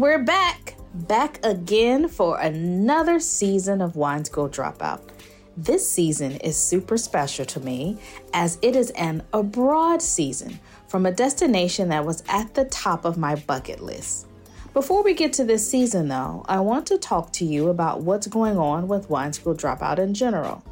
we're back, back again for another season of Wine School Dropout. This season is super special to me as it is an abroad season from a destination that was at the top of my bucket list. Before we get to this season, though, I want to talk to you about what's going on with Wine School Dropout in general.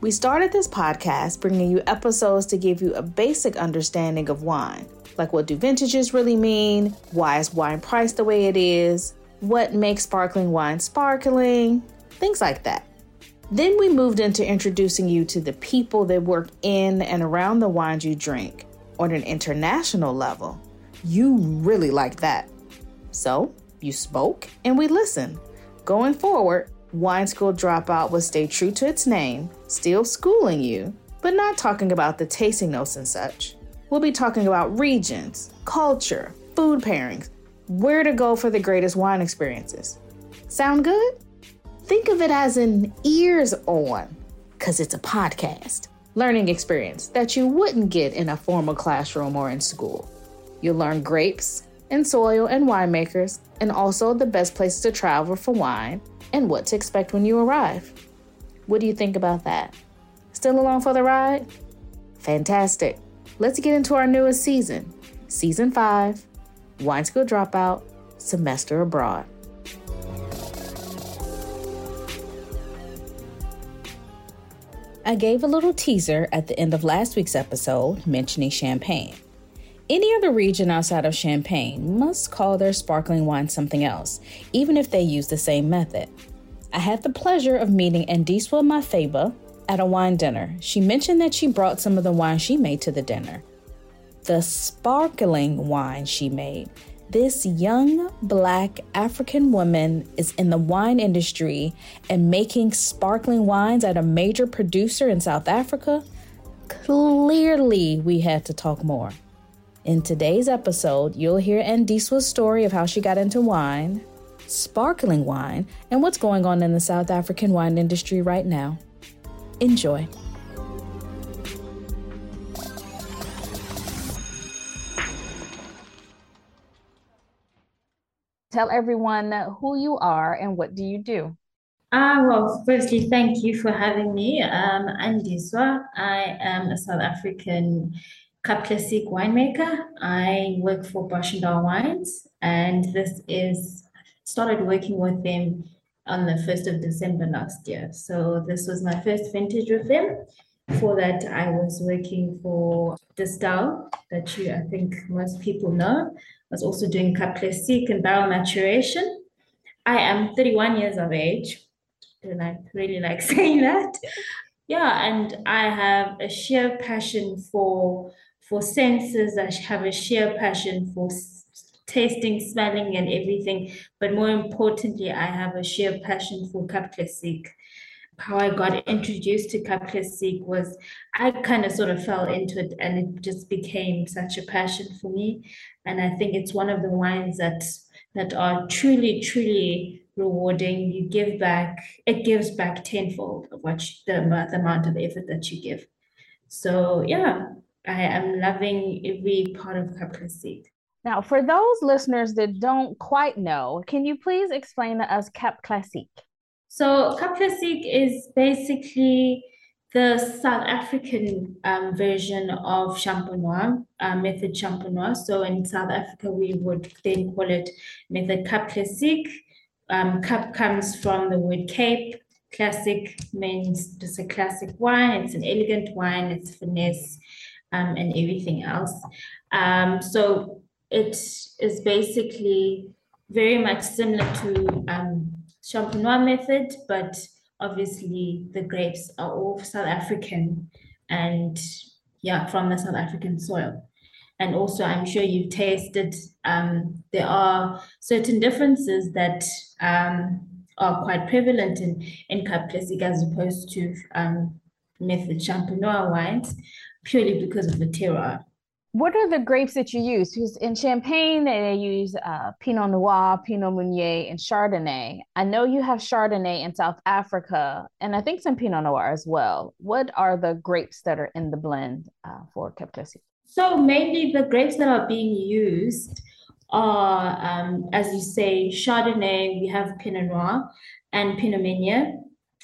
We started this podcast bringing you episodes to give you a basic understanding of wine like, what do vintages really mean? Why is wine priced the way it is? What makes sparkling wine sparkling? Things like that. Then we moved into introducing you to the people that work in and around the wines you drink on an international level. You really like that. So you spoke and we listened. Going forward, Wine School Dropout will stay true to its name, still schooling you, but not talking about the tasting notes and such. We'll be talking about regions, culture, food pairings, where to go for the greatest wine experiences. Sound good? Think of it as an ears on, because it's a podcast, learning experience that you wouldn't get in a formal classroom or in school. You'll learn grapes and soil and winemakers, and also the best places to travel for wine and what to expect when you arrive. What do you think about that? Still along for the ride? Fantastic let's get into our newest season, Season 5, Wine School Dropout, Semester Abroad. I gave a little teaser at the end of last week's episode mentioning champagne. Any other region outside of Champagne must call their sparkling wine something else, even if they use the same method. I had the pleasure of meeting Andiswa Mafeba, at a wine dinner. She mentioned that she brought some of the wine she made to the dinner. The sparkling wine she made. This young black African woman is in the wine industry and making sparkling wines at a major producer in South Africa. Clearly, we had to talk more. In today's episode, you'll hear Andiswa's story of how she got into wine, sparkling wine, and what's going on in the South African wine industry right now. Enjoy. Tell everyone who you are and what do you do? Uh, well, firstly, thank you for having me. Um, I'm Diswa. I am a South African Cap Classique winemaker. I work for Boschendal Wines, and this is started working with them on the 1st of December last year. So this was my first vintage with them. For that, I was working for Distell, that you, I think most people know. I was also doing Cap Classique and barrel maturation. I am 31 years of age, and I really like saying that. Yeah, and I have a sheer passion for for senses. I have a sheer passion for tasting, smelling, and everything. But more importantly, I have a sheer passion for Cap. How I got introduced to Cap was I kind of sort of fell into it and it just became such a passion for me. And I think it's one of the wines that that are truly, truly rewarding. You give back, it gives back tenfold of what you, the, the amount of effort that you give. So yeah, I am loving every part of Cap Classique. Now, for those listeners that don't quite know, can you please explain to us Cap Classique? So, Cap Classique is basically the South African um, version of Champenois, uh, method Champenois. So, in South Africa, we would then call it method Cap Classique. Um, Cap comes from the word Cape. classic means just a classic wine. It's an elegant wine. It's finesse um, and everything else. Um, so it is basically very much similar to um, Champenois method, but obviously the grapes are all South African and yeah, from the South African soil. And also, I'm sure you've tasted, um, there are certain differences that um, are quite prevalent in, in Cap Classique as opposed to um, method Champenois wines, purely because of the terroir. What are the grapes that you use? Because in Champagne, they use uh, Pinot Noir, Pinot Meunier, and Chardonnay. I know you have Chardonnay in South Africa, and I think some Pinot Noir as well. What are the grapes that are in the blend uh, for Cap Classique? So mainly the grapes that are being used are, um, as you say, Chardonnay. We have Pinot Noir and Pinot Meunier.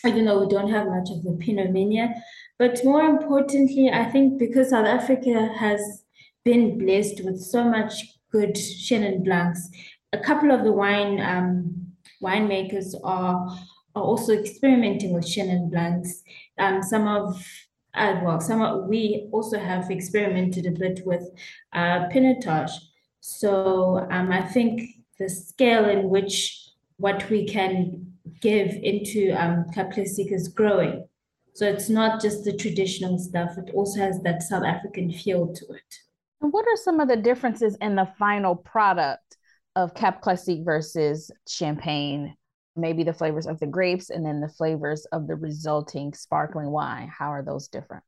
Even though we don't have much of the Pinot Meunier, but more importantly, I think because South Africa has been blessed with so much good Chenin Blancs. A couple of the wine um, winemakers are are also experimenting with Chenin Blancs. Um, some of uh, well, some of, we also have experimented a bit with uh, Pinotage. So um, I think the scale in which what we can give into um, Classique is growing. So it's not just the traditional stuff; it also has that South African feel to it. And what are some of the differences in the final product of Cap Classique versus champagne? Maybe the flavors of the grapes and then the flavors of the resulting sparkling wine. How are those different?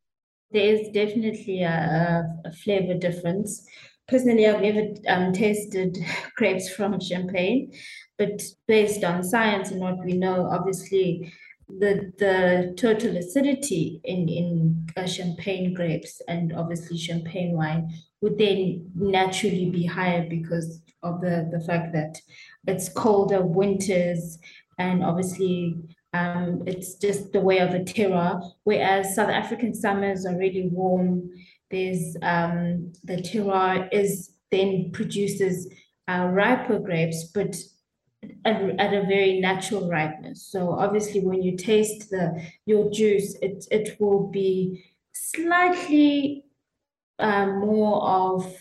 There is definitely a, a flavor difference. Personally, I've never um, tasted grapes from champagne, but based on science and what we know, obviously the the total acidity in in uh, champagne grapes and obviously champagne wine would then naturally be higher because of the the fact that it's colder winters and obviously um, it's just the way of the terroir. Whereas South African summers are really warm. There's um, the terroir is then produces uh, riper grapes, but at, at a very natural ripeness. So obviously, when you taste the your juice, it it will be slightly um, more of,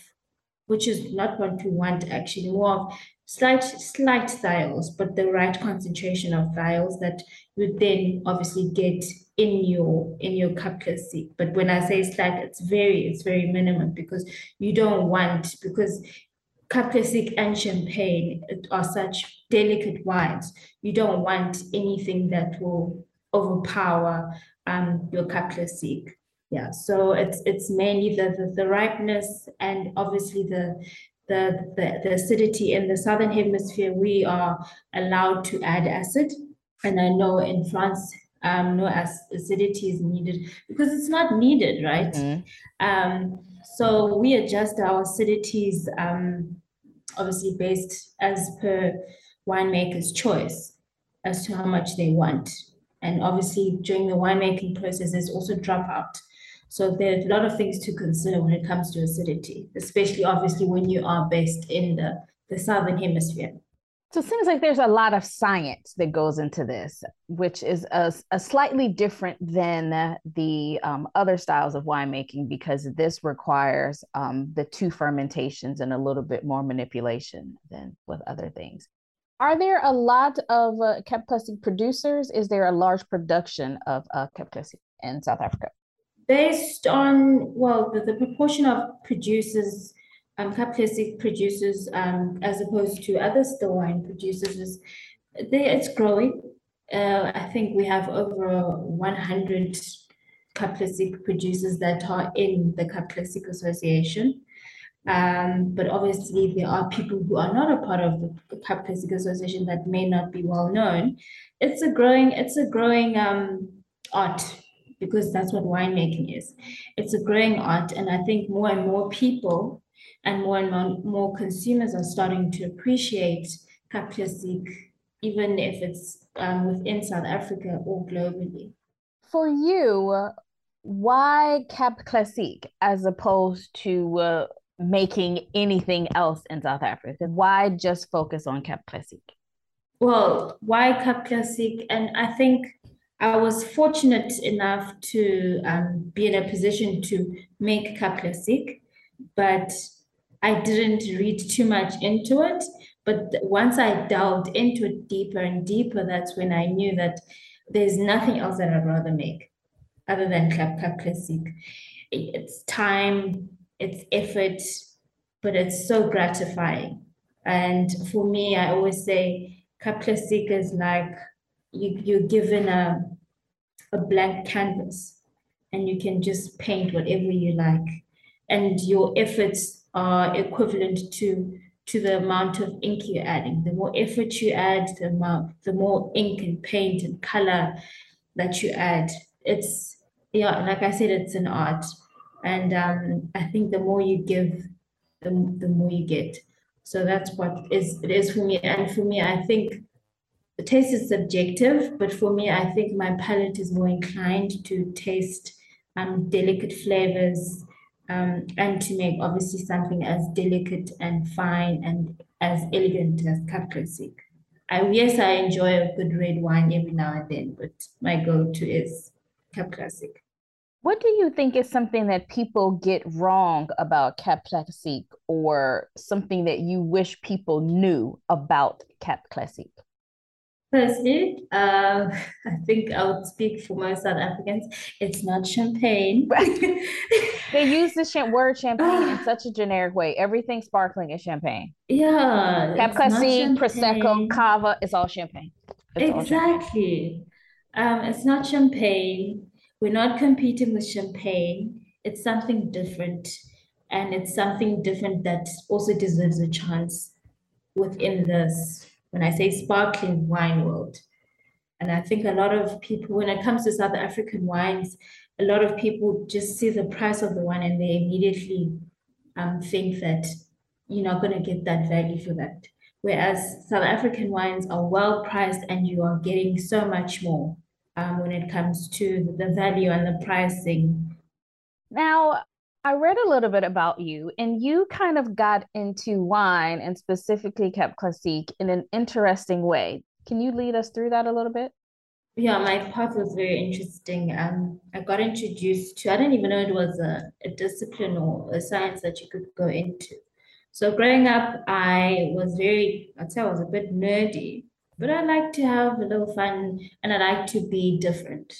which is not what we want actually, more of slight slight thiols, but the right concentration of thiols that you then obviously get in your in your Cap Classique. But when I say slight, it's very it's very minimum because you don't want because Cap Classique and Champagne are such delicate wines. You don't want anything that will overpower um, your Cap Classique. Yeah, so it's it's mainly the, the, the ripeness and obviously the, the the the acidity in the southern hemisphere. We are allowed to add acid, and I know in France um, no acidity is needed because it's not needed, right? Mm-hmm. Um, so we adjust our acidities um, obviously based as per winemaker's choice as to how much they want. And obviously during the winemaking process, there's also dropout. So there's a lot of things to consider when it comes to acidity, especially obviously when you are based in the, the southern hemisphere. So it seems like there's a lot of science that goes into this, which is a, a slightly different than the, the um, other styles of winemaking because this requires um, the two fermentations and a little bit more manipulation than with other things. Are there a lot of uh, producers? Is there a large production of uh, in South Africa? Based on, well, the, the proportion of producers um, Cap Classique producers, um, as opposed to other still wine producers, is they, it's growing. Uh, I think we have over 100 Cap Classique producers that are in the Cap Classique Association. Um, but obviously, there are people who are not a part of the Cap Classique Association that may not be well known. It's a growing, it's a growing um, art because that's what winemaking is. It's a growing art, and I think more and more people and more and more, more consumers are starting to appreciate Cap Classique, even if it's um, within South Africa or globally. For you, why Cap Classique as opposed to uh, making anything else in South Africa? Why just focus on Cap Classique? Well, why Cap Classique? And I think I was fortunate enough to um, be in a position to make Cap Classique, but I didn't read too much into it. But once I delved into it deeper and deeper, that's when I knew that there's nothing else that I'd rather make other than Cap Cap Classique. It's time, it's effort, but it's so gratifying. And for me, I always say Cap Classique is like you, you're given a, a blank canvas and you can just paint whatever you like. And your efforts are equivalent to to the amount of ink you're adding. The more effort you add, the amount, the more ink and paint and color that you add. It's yeah, like I said, it's an art. And um, I think the more you give, the, the more you get. So that's what is it is for me. And for me, I think the taste is subjective, but for me, I think my palate is more inclined to taste um, delicate flavors um, and to make obviously something as delicate and fine and as elegant as Cap Classique. I, yes, I enjoy a good red wine every now and then, but my go-to is Cap Classique. What do you think is something that people get wrong about Cap Classique or something that you wish people knew about Cap Classique? Firstly, uh, I think I would speak for most South Africans. It's not champagne. they use the word champagne in such a generic way. Everything sparkling is champagne. Yeah. Cap Classique, Prosecco, Cava, it's all champagne. It's exactly. All champagne. Um, it's not champagne. We're not competing with champagne. It's something different. And it's something different that also deserves a chance within this when I say sparkling wine world. And I think a lot of people, when it comes to South African wines, a lot of people just see the price of the wine and they immediately um, think that you're not going to get that value for that. Whereas South African wines are well priced and you are getting so much more um, when it comes to the value and the pricing. Now, I read a little bit about you, and you kind of got into wine and specifically Cap Classique in an interesting way. Can you lead us through that a little bit? Yeah, my path was very interesting. Um, I got introduced to, I didn't even know it was a, a discipline or a science that you could go into. So growing up, I was very, I'd say I was a bit nerdy, but I like to have a little fun and I like to be different.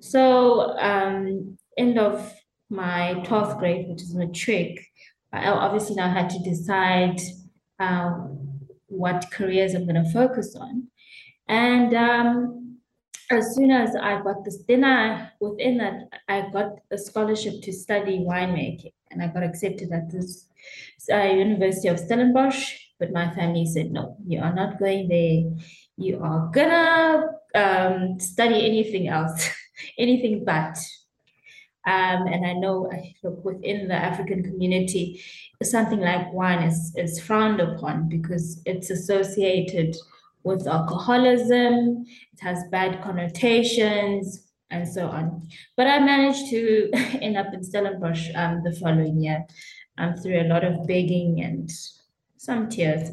So um, end of my 12th grade, which is matric, I obviously now had to decide um, what careers I'm going to focus on. And um, as soon as I got this, I, within that, I got a scholarship to study winemaking and I got accepted at this uh, University of Stellenbosch. But my family said, no, you are not going there. You are gonna um, study anything else, anything but um, and I know look, within the African community, something like wine is, is frowned upon because it's associated with alcoholism, it has bad connotations, and so on. But I managed to end up in Stellenbosch um, the following year um, through a lot of begging and some tears.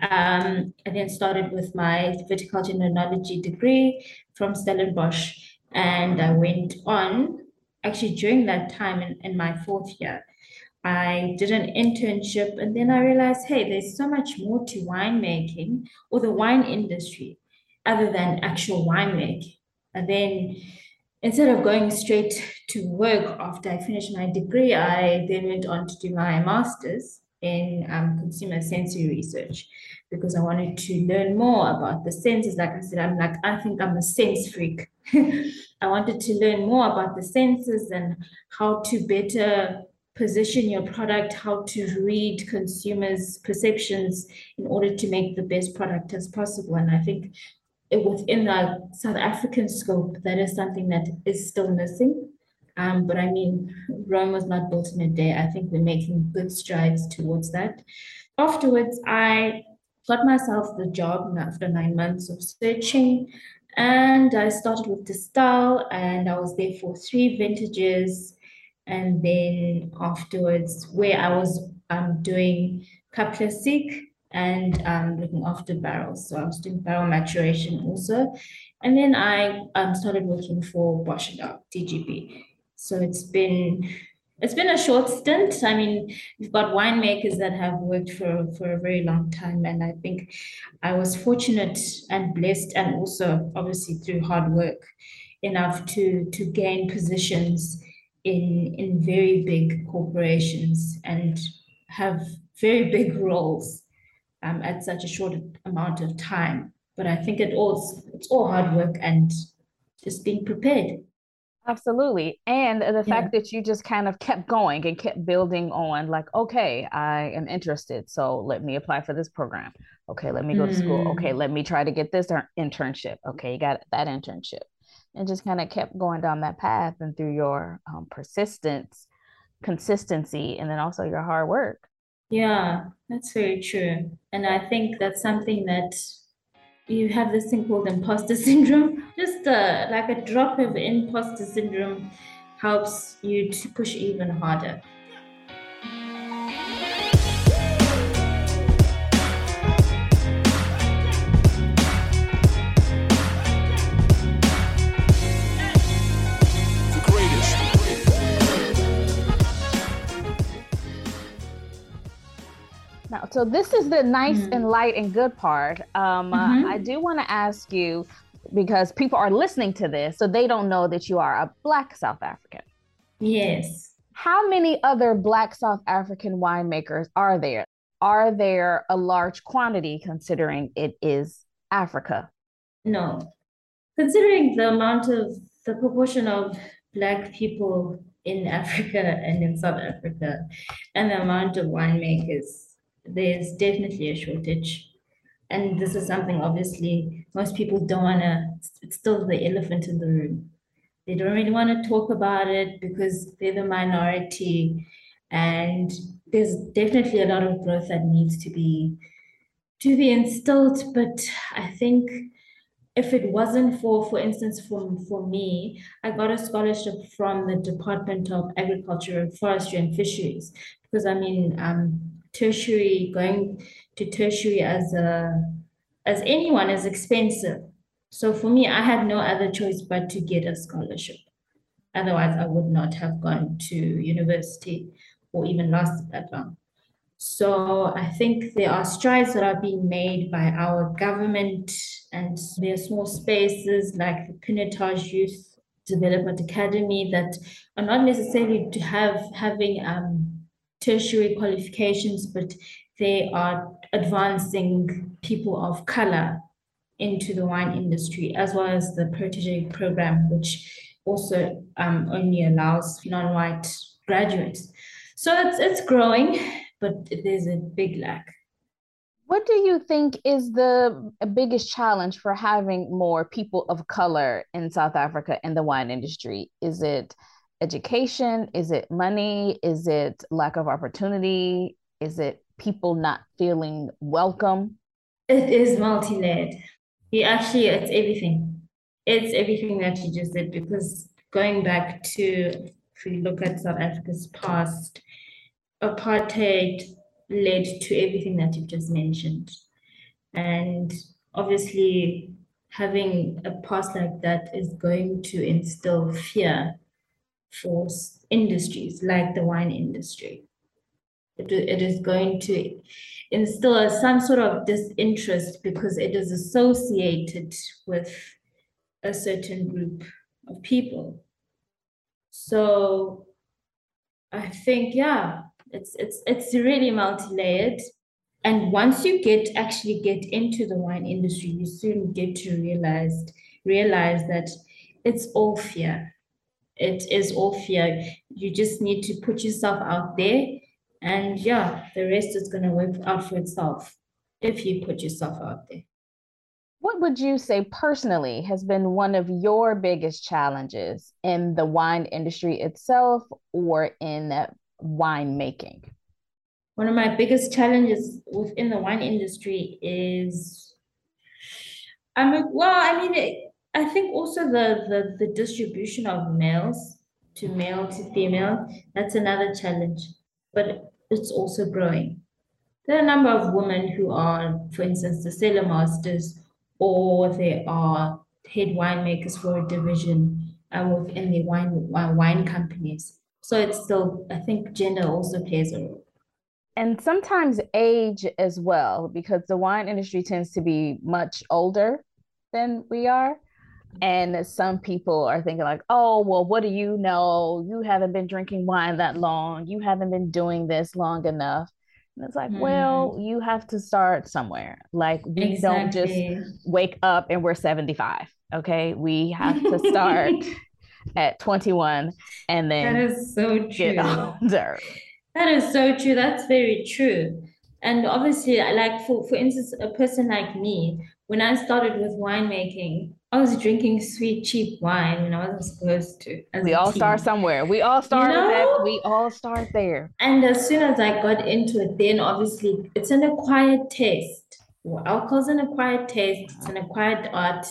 Um, I then started with my viticulture and enology degree from Stellenbosch, and I went on actually during that time in, in my fourth year, I did an internship and then I realized, hey, there's so much more to winemaking or the wine industry other than actual winemaking. And then instead of going straight to work after I finished my degree, I then went on to do my master's in um, consumer sensory research because I wanted to learn more about the senses. Like I said, I'm like, I think I'm a sense freak. I wanted to learn more about the senses and how to better position your product, how to read consumers' perceptions in order to make the best product as possible. And I think within the South African scope, that is something that is still missing. Um, but I mean, Rome was not built in a day. I think we're making good strides towards that. Afterwards, I got myself the job after nine months of searching. And I started with Distell, and I was there for three vintages. And then afterwards, where I was um, doing Cap Classique, and um, looking after barrels. So I was doing barrel maturation also. And then I um, started working for Bosch DGB. So it's been it's been a short stint. I mean, we've got winemakers that have worked for, for a very long time. And I think I was fortunate and blessed, and also obviously through hard work, enough to, to gain positions in, in very big corporations and have very big roles um, at such a short amount of time. But I think it all, it's all hard work and just being prepared. Absolutely. And the yeah. fact that you just kind of kept going and kept building on, like, okay, I am interested. So let me apply for this program. Okay, let me go mm. to school. Okay, mm. let me try to get this internship. Okay, you got that internship. And just kind of kept going down that path and through your um, persistence, consistency, and then also your hard work. Yeah, that's very true. And I think that's something that you have this thing called imposter syndrome. Just uh, like a drop of imposter syndrome helps you to push even harder. So this is the nice mm-hmm. and light and good part. Um, mm-hmm. uh, I do want to ask you because people are listening to this, so they don't know that you are a Black South African. Yes. How many other Black South African winemakers are there? Are there a large quantity considering it is Africa? No. Considering the amount of the proportion of Black people in Africa and in South Africa and the amount of winemakers there's definitely a shortage. And this is something obviously most people don't want to, it's still the elephant in the room. They don't really want to talk about it because they're the minority. And there's definitely a lot of growth that needs to be to be instilled. But I think if it wasn't for, for instance, for, for me, I got a scholarship from the Department of Agriculture, Forestry and Fisheries because I mean, um, tertiary, going to tertiary as a as anyone is expensive. So for me, I had no other choice but to get a scholarship. Otherwise, I would not have gone to university or even lasted that long. So I think there are strides that are being made by our government, and there are small spaces like the Pinotage Youth Development Academy that are not necessarily to have having um, tertiary qualifications, but they are advancing people of color into the wine industry, as well as the protege program, which also um, only allows non-white graduates. So it's it's growing, but there's a big lack. What do you think is the biggest challenge for having more people of color in South Africa in the wine industry? Is it education? Is it money? Is it lack of opportunity? Is it people not feeling welcome? It is multi layered. You actually, it's everything. It's everything that you just said because going back to, if we look at South Africa's past, apartheid led to everything that you've just mentioned. And obviously, having a past like that is going to instill fear for industries like the wine industry. It, it is going to instill some sort of disinterest because it is associated with a certain group of people. So I think, yeah, it's it's it's really multi-layered. And once you get actually get into the wine industry, you soon get to realize realize that it's all fear it is all fear. You just need to put yourself out there, and yeah, the rest is going to work out for itself if you put yourself out there. What would you say personally has been one of your biggest challenges in the wine industry itself or in wine making? One of my biggest challenges within the wine industry is, I'm mean, well, I mean, it, I think also the, the, the distribution of males to male to female, that's another challenge, but it's also growing. there are a number of women who are, for instance, the cellar masters, or they are head winemakers for a division um, within the wine wine companies. So it's still, I think, gender also plays a role. And sometimes age as well, because the wine industry tends to be much older than we are. And some people are thinking, like, oh, well, what do you know? You haven't been drinking wine that long. You haven't been doing this long enough. And it's like, mm. well, you have to start somewhere. Like, we exactly. don't just wake up and we're 75. Okay. We have to start at 21 and then that is so true. older. That is so true. That's very true. And obviously, like for, for instance, a person like me, when I started with winemaking, I was drinking sweet, cheap wine when I wasn't supposed to. We all start somewhere. We all start you know? that. We all start there. And as soon as I got into it, then obviously it's an acquired taste. Well, alcohol's an acquired taste. It's an acquired art.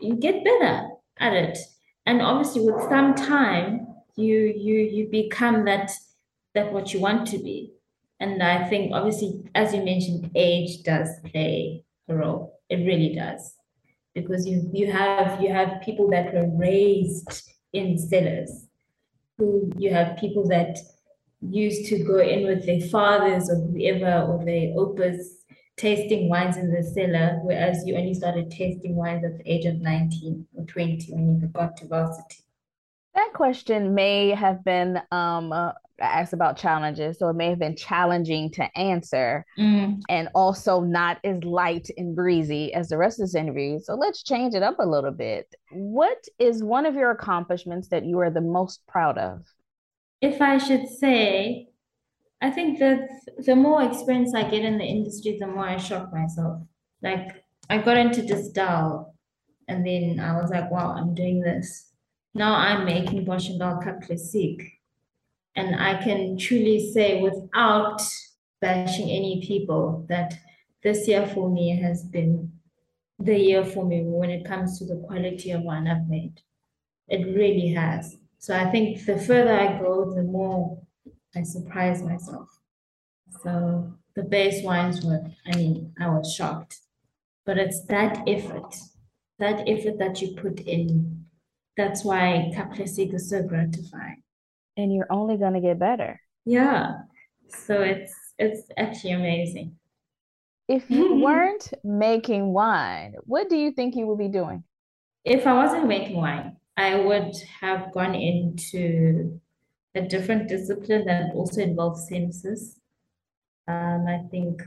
You get better at it, and obviously with some time, you you you become that that what you want to be. And I think obviously, as you mentioned, age does play a role. It really does because you you have you have people that were raised in cellars who you have people that used to go in with their fathers or whoever or their opas tasting wines in the cellar, whereas you only started tasting wines at the age of 19 or 20 when you got to varsity. That question may have been um, uh, asked about challenges, so it may have been challenging to answer mm. and also not as light and breezy as the rest of this interview. So let's change it up a little bit. What is one of your accomplishments that you are the most proud of? If I should say, I think that the more experience I get in the industry, the more I shock myself. Like I got into this Distell and then I was like, wow, I'm doing this. Now I'm making Bosch and Classique and I can truly say without bashing any people that this year for me has been the year for me when it comes to the quality of wine I've made. It really has. So I think the further I go, the more I surprise myself. So the base wines were, I mean, I was shocked. But it's that effort, that effort that you put in. That's why Classique is so gratifying and you're only going to get better. Yeah. So it's it's actually amazing. If you weren't making wine, what do you think you would be doing? If I wasn't making wine, I would have gone into a different discipline that also involves senses. Um, I think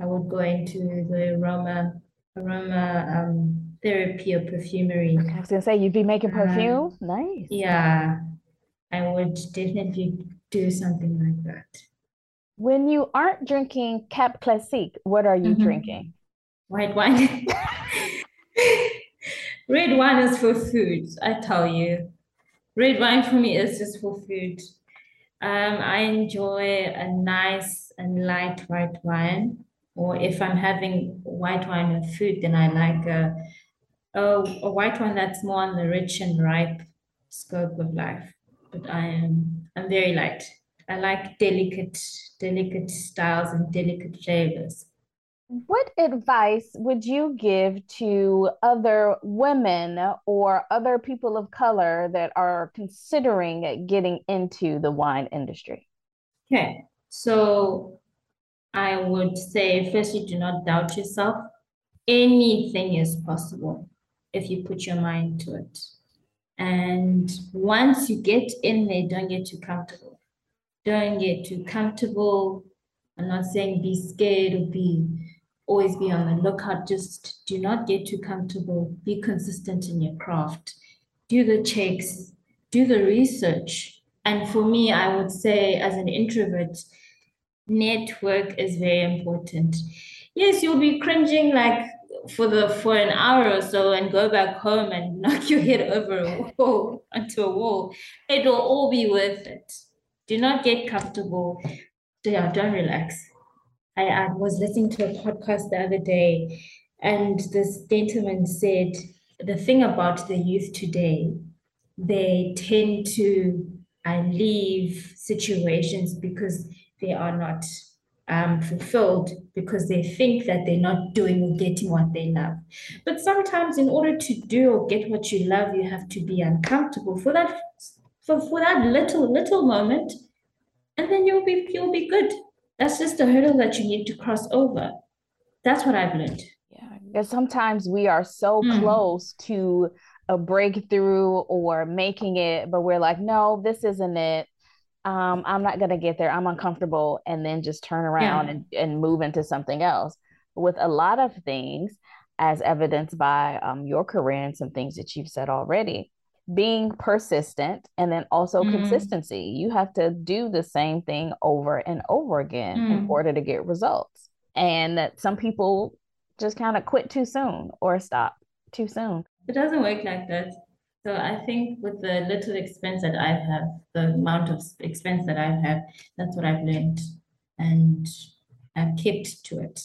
I would go into the aroma aroma um, therapy or perfumery. I was gonna say you'd be making perfume. Uh, nice. Yeah, I would definitely do something like that. When you aren't drinking Cap Classique, what are you mm-hmm. drinking? White wine. Red wine is for food, I tell you. Red wine for me is just for food. Um, I enjoy a nice and light white wine. Or if I'm having white wine with food, then I like a, a, a white wine that's more on the rich and ripe scope of life but I am I'm very light. I like delicate, delicate styles and delicate flavors. What advice would you give to other women or other people of color that are considering getting into the wine industry? Okay, so I would say, firstly, do not doubt yourself. Anything is possible if you put your mind to it. And once you get in there, don't get too comfortable. Don't get too comfortable. I'm not saying be scared or be always be on the lookout. Just do not get too comfortable. Be consistent in your craft. Do the checks, do the research. And for me, I would say, as an introvert, network is very important. Yes, you'll be cringing like for the for an hour or so and go back home and knock your head over a wall onto a wall, it will all be worth it. Do not get comfortable. Yeah, don't relax. I, I was listening to a podcast the other day, and this gentleman said the thing about the youth today, they tend to leave situations because they are not um, fulfilled because they think that they're not doing or getting what they love. But sometimes, in order to do or get what you love, you have to be uncomfortable for that for, for that little little moment, and then you'll be you'll be good. That's just a hurdle that you need to cross over. That's what I've learned. Yeah, because sometimes we are so mm. close to a breakthrough or making it, but we're like, no, this isn't it um, I'm not gonna get there. I'm uncomfortable, and then just turn around yeah. and, and move into something else. With a lot of things, as evidenced by um, your career and some things that you've said already, being persistent and then also mm. consistency. You have to do the same thing over and over again mm. in order to get results. And that some people just kind of quit too soon or stop too soon. It doesn't work like that. So I think with the little expense that I have, the amount of expense that I have, that's what I've learned, and I've kept to it.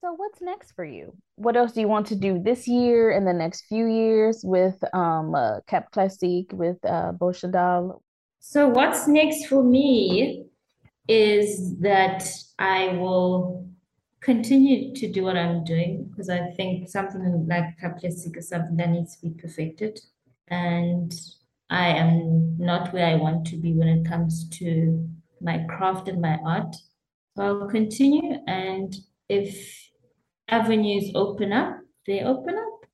So what's next for you? What else do you want to do this year and the next few years with um uh, Cap Classique with uh Boschendal? So what's next for me is that I will continue to do what I'm doing because I think something like Cap Classique is something that needs to be perfected and I am not where I want to be when it comes to my craft and my art. So I'll continue, and if avenues open up, they open up.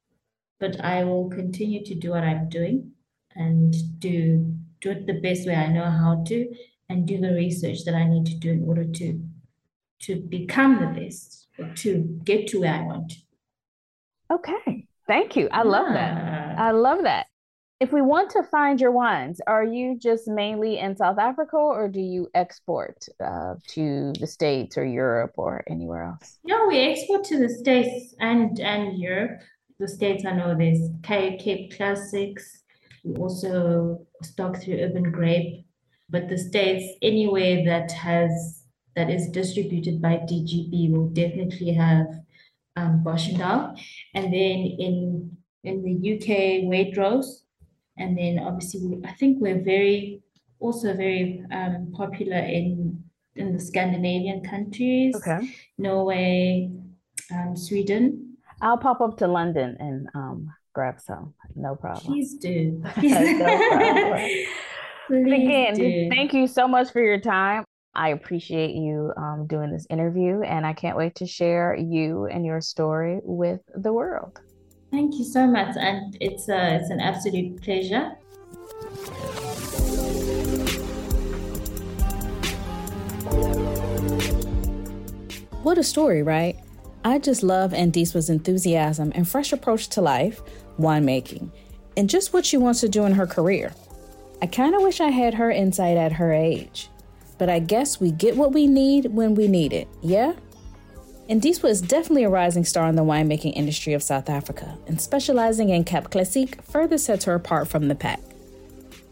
But I will continue to do what I'm doing and do do it the best way I know how to, and do the research that I need to do in order to to become the best, to get to where I want. Okay, thank you. I love that. I love that if we want to find your wines, are you just mainly in South Africa or do you export uh, to the States or Europe or anywhere else? No, we export to the States and, and Europe. The States, I know there's Cape Classics. We also stock through Urban Grape. But the States, anywhere that has that is distributed by DGB will definitely have um, Boschendal. And then in in the UK, Waitrose, and then obviously, we, I think we're very, also very um, popular in in the Scandinavian countries. Okay. Norway, um, Sweden. I'll pop up to London and um, grab some. No problem. Please do. Please Again, do. thank you so much for your time. I appreciate you um, doing this interview, and I can't wait to share you and your story with the world. Thank you so much, and it's a, it's an absolute pleasure. What a story, right? I just love Andiswa's enthusiasm and fresh approach to life, winemaking, and just what she wants to do in her career. I kind of wish I had her insight at her age, but I guess we get what we need when we need it, yeah? Andiswa is definitely a rising star in the winemaking industry of South Africa, and specializing in Cap Classique further sets her apart from the pack.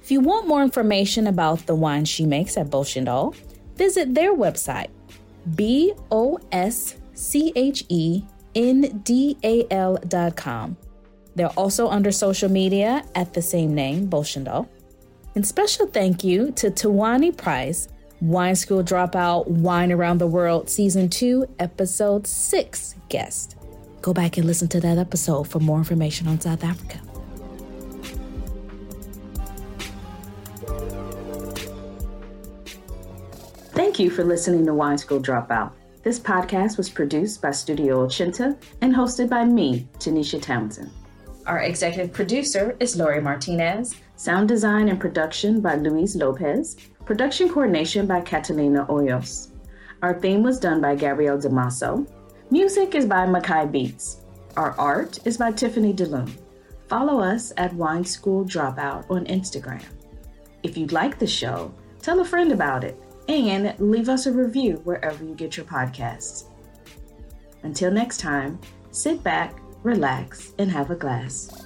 If you want more information about the wine she makes at Boschendal, visit their website, B O S C H E N D A L dot com. They're also under social media at the same name, Boschendal. And special thank you to Tawani Price Wine School Dropout Wine Around the World Season 2, Episode 6 guest. Go back and listen to that episode for more information on South Africa. Thank you for listening to Wine School Dropout. This podcast was produced by Studio Ochenta and hosted by me, Tanisha Townsend. Our executive producer is Lori Martinez. Sound design and production by Luis Lopez. Production coordination by Catalina Hoyos. Our theme was done by Gabrielle Damaso. Music is by Makai Beats. Our art is by Tiffany DeLune. Follow us at Wine School Dropout on Instagram. If you like the show, tell a friend about it and leave us a review wherever you get your podcasts. Until next time, sit back, relax, and have a glass.